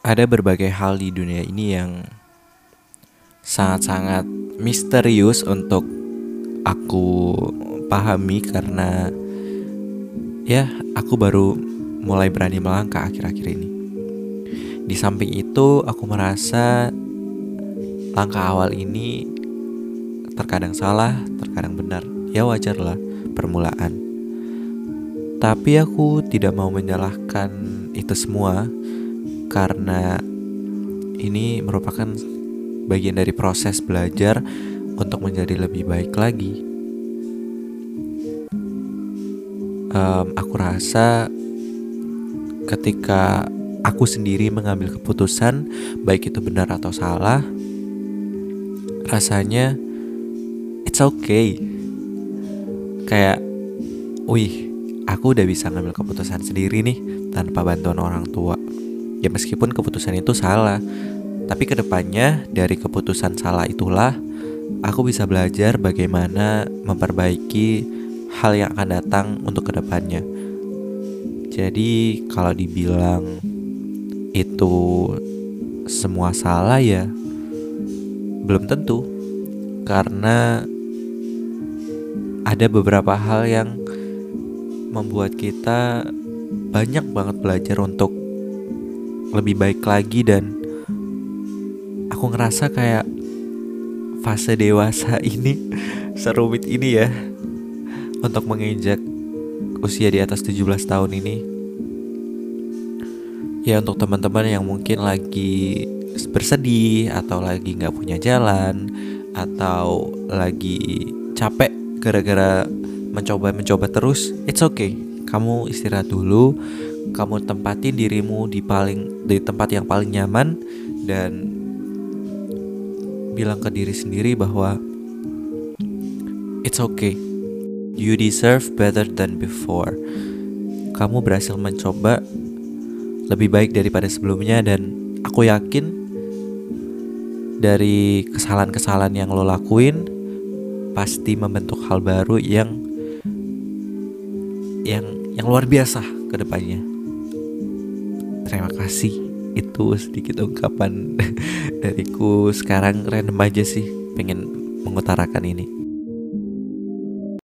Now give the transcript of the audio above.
ada berbagai hal di dunia ini yang sangat-sangat misterius untuk aku pahami karena ya aku baru mulai berani melangkah akhir-akhir ini. Di samping itu aku merasa langkah awal ini terkadang salah, terkadang benar. Ya wajar lah permulaan. Tapi aku tidak mau menyalahkan itu semua karena ini merupakan bagian dari proses belajar untuk menjadi lebih baik lagi. Um, aku rasa ketika aku sendiri mengambil keputusan, baik itu benar atau salah, rasanya it's okay. Kayak, wih, aku udah bisa ngambil keputusan sendiri nih tanpa bantuan orang tua. Ya meskipun keputusan itu salah, tapi ke depannya dari keputusan salah itulah aku bisa belajar bagaimana memperbaiki hal yang akan datang untuk ke depannya. Jadi kalau dibilang itu semua salah ya belum tentu karena ada beberapa hal yang membuat kita banyak banget belajar untuk lebih baik lagi dan aku ngerasa kayak fase dewasa ini serumit ini ya untuk menginjak usia di atas 17 tahun ini. Ya untuk teman-teman yang mungkin lagi bersedih atau lagi nggak punya jalan atau lagi capek gara-gara mencoba-mencoba terus it's okay kamu istirahat dulu kamu tempatin dirimu di paling di tempat yang paling nyaman dan bilang ke diri sendiri bahwa it's okay. You deserve better than before. Kamu berhasil mencoba lebih baik daripada sebelumnya dan aku yakin dari kesalahan-kesalahan yang lo lakuin pasti membentuk hal baru yang yang yang luar biasa ke depannya. Terima kasih. Itu sedikit ungkapan dariku sekarang random aja sih pengen mengutarakan ini.